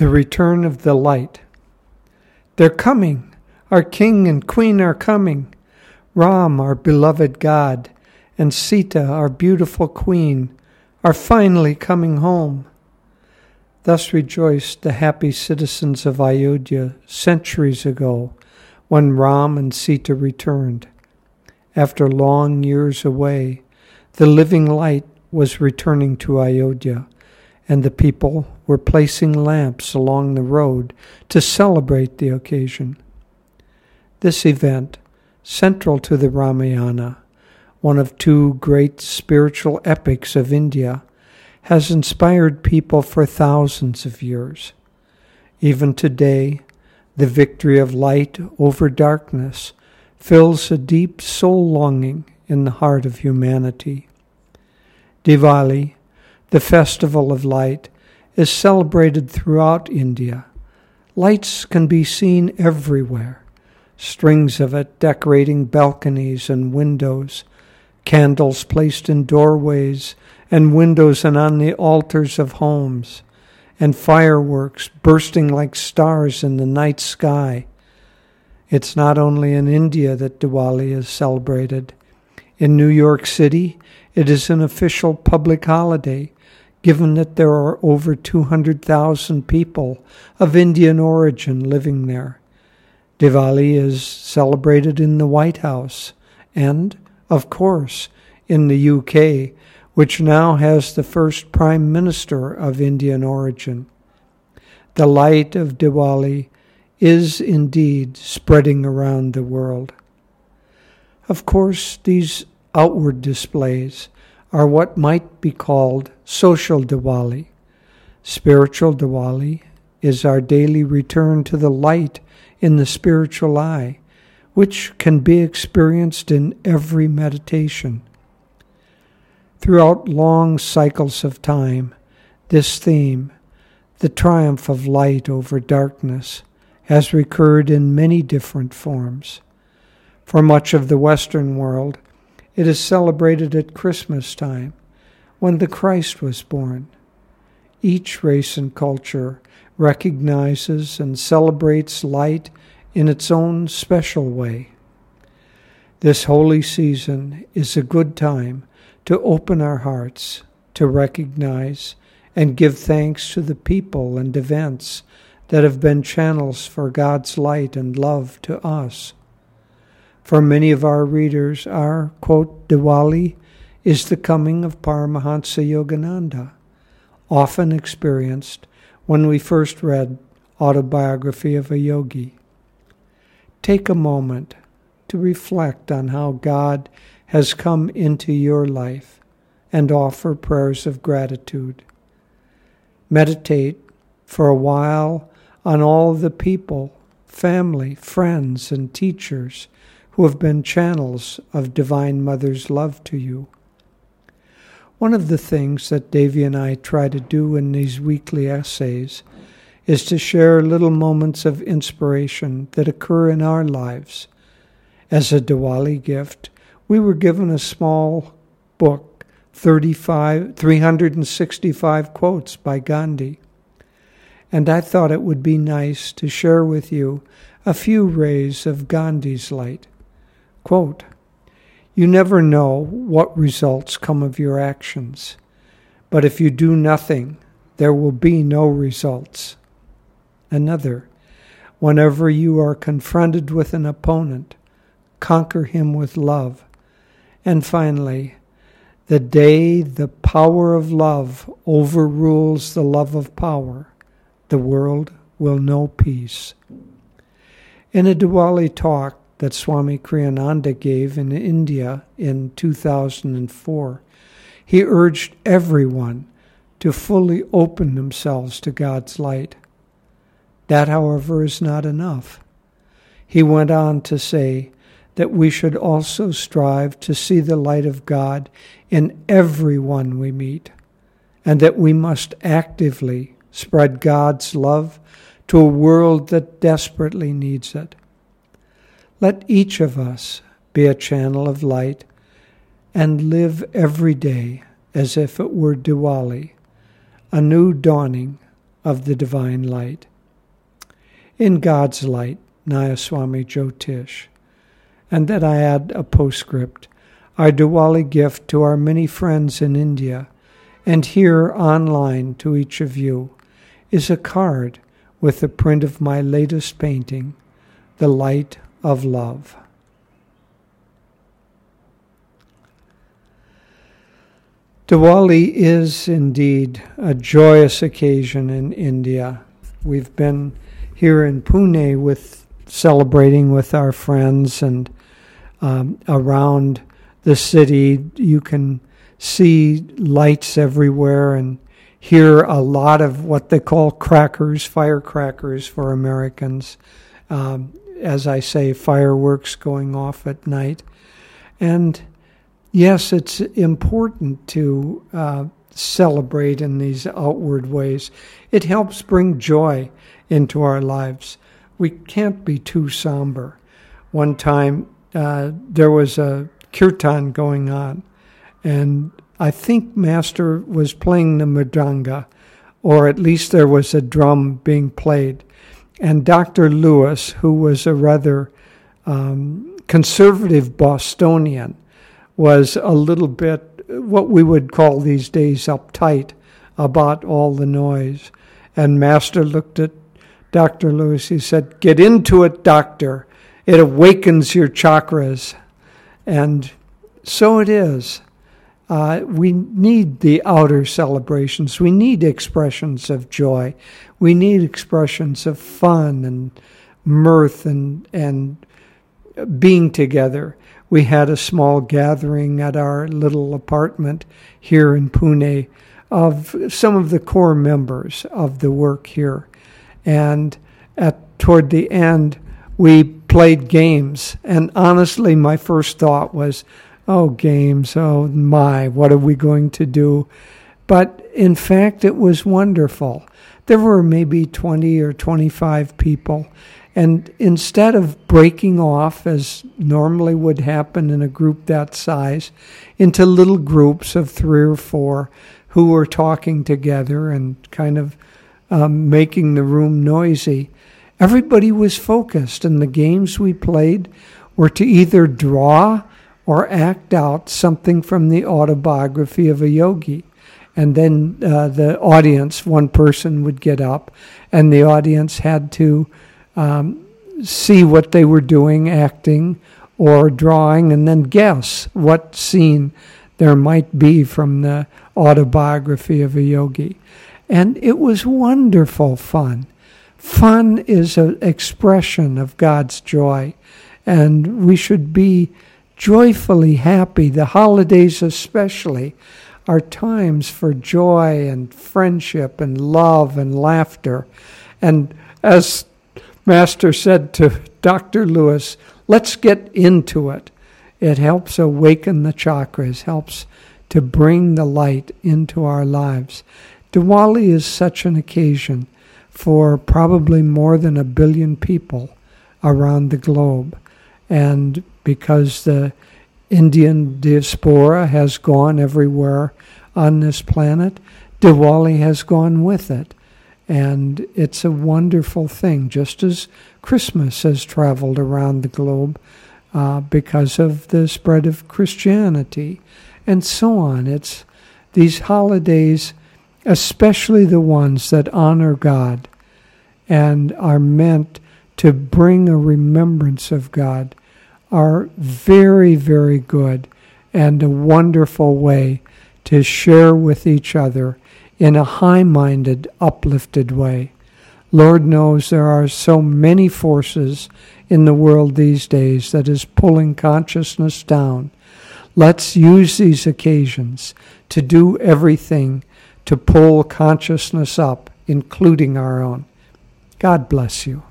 The return of the light. They're coming. Our king and queen are coming. Ram, our beloved God, and Sita, our beautiful queen, are finally coming home. Thus rejoiced the happy citizens of Ayodhya centuries ago when Ram and Sita returned. After long years away, the living light was returning to Ayodhya, and the people were placing lamps along the road to celebrate the occasion. This event, central to the Ramayana, one of two great spiritual epics of India, has inspired people for thousands of years. Even today, the victory of light over darkness fills a deep soul longing in the heart of humanity. Diwali, the festival of light, is celebrated throughout India. Lights can be seen everywhere, strings of it decorating balconies and windows, candles placed in doorways and windows and on the altars of homes, and fireworks bursting like stars in the night sky. It's not only in India that Diwali is celebrated. In New York City, it is an official public holiday, given that there are over 200,000 people of Indian origin living there. Diwali is celebrated in the White House and, of course, in the UK, which now has the first Prime Minister of Indian origin. The light of Diwali is indeed spreading around the world. Of course, these outward displays are what might be called social Diwali. Spiritual Diwali is our daily return to the light in the spiritual eye, which can be experienced in every meditation. Throughout long cycles of time, this theme, the triumph of light over darkness, has recurred in many different forms. For much of the Western world, it is celebrated at Christmas time, when the Christ was born. Each race and culture recognizes and celebrates light in its own special way. This holy season is a good time to open our hearts to recognize and give thanks to the people and events that have been channels for God's light and love to us. For many of our readers, our, quote, Diwali is the coming of Paramahansa Yogananda, often experienced when we first read Autobiography of a Yogi. Take a moment to reflect on how God has come into your life and offer prayers of gratitude. Meditate for a while on all the people, family, friends, and teachers who have been channels of Divine Mother's love to you. One of the things that Devi and I try to do in these weekly essays is to share little moments of inspiration that occur in our lives. As a Diwali gift, we were given a small book, 35, 365 quotes by Gandhi. And I thought it would be nice to share with you a few rays of Gandhi's light. Quote, you never know what results come of your actions, but if you do nothing, there will be no results. Another, whenever you are confronted with an opponent, conquer him with love. And finally, the day the power of love overrules the love of power, the world will know peace. In a Diwali talk, that Swami Kriyananda gave in India in 2004. He urged everyone to fully open themselves to God's light. That, however, is not enough. He went on to say that we should also strive to see the light of God in everyone we meet, and that we must actively spread God's love to a world that desperately needs it. Let each of us be a channel of light and live every day as if it were Diwali, a new dawning of the divine light. In God's light, Nayaswami Jyotish. And that I add a postscript, our Diwali gift to our many friends in India and here online to each of you is a card with the print of my latest painting, The Light of Love. Diwali is indeed a joyous occasion in India. We've been here in Pune with celebrating with our friends and um, around the city. You can see lights everywhere and hear a lot of what they call crackers, firecrackers for Americans. Um, as I say, fireworks going off at night. And yes, it's important to uh, celebrate in these outward ways. It helps bring joy into our lives. We can't be too somber. One time uh, there was a kirtan going on, and I think Master was playing the mridanga, or at least there was a drum being played. And Dr. Lewis, who was a rather um, conservative Bostonian, was a little bit what we would call these days uptight about all the noise. And Master looked at Dr. Lewis. He said, Get into it, doctor. It awakens your chakras. And so it is. Uh, we need the outer celebrations. We need expressions of joy. We need expressions of fun and mirth and, and being together we had a small gathering at our little apartment here in Pune of some of the core members of the work here. And at toward the end, we played games. And honestly, my first thought was, oh, games, oh my, what are we going to do? But in fact, it was wonderful. There were maybe 20 or 25 people, and instead of breaking off, as normally would happen in a group that size, into little groups of three or four who were talking together and kind of um, making the room noisy, everybody was focused, and the games we played were to either draw or act out something from the autobiography of a yogi. And then uh, the audience, one person would get up, and the audience had to um, see what they were doing, acting or drawing, and then guess what scene there might be from the autobiography of a yogi. And it was wonderful fun. Fun is an expression of God's joy, and we should be joyfully happy. The holidays, especially, are times for joy and friendship and love and laughter. And as Master said to Dr. Lewis, let's get into it. It helps awaken the chakras, helps to bring the light into our lives. Diwali is such an occasion for probably more than a billion people around the globe. And because the Indian diaspora has gone everywhere on this planet, Diwali has gone with it. And it's a wonderful thing, just as Christmas has traveled around the globe uh, because of the spread of Christianity and so on. It's these holidays, especially the ones that honor God and are meant to bring a remembrance of God, are very, very good and a wonderful way to share with each other in a high minded, uplifted way. Lord knows there are so many forces in the world these days that is pulling consciousness down. Let's use these occasions to do everything to pull consciousness up, including our own. God bless you.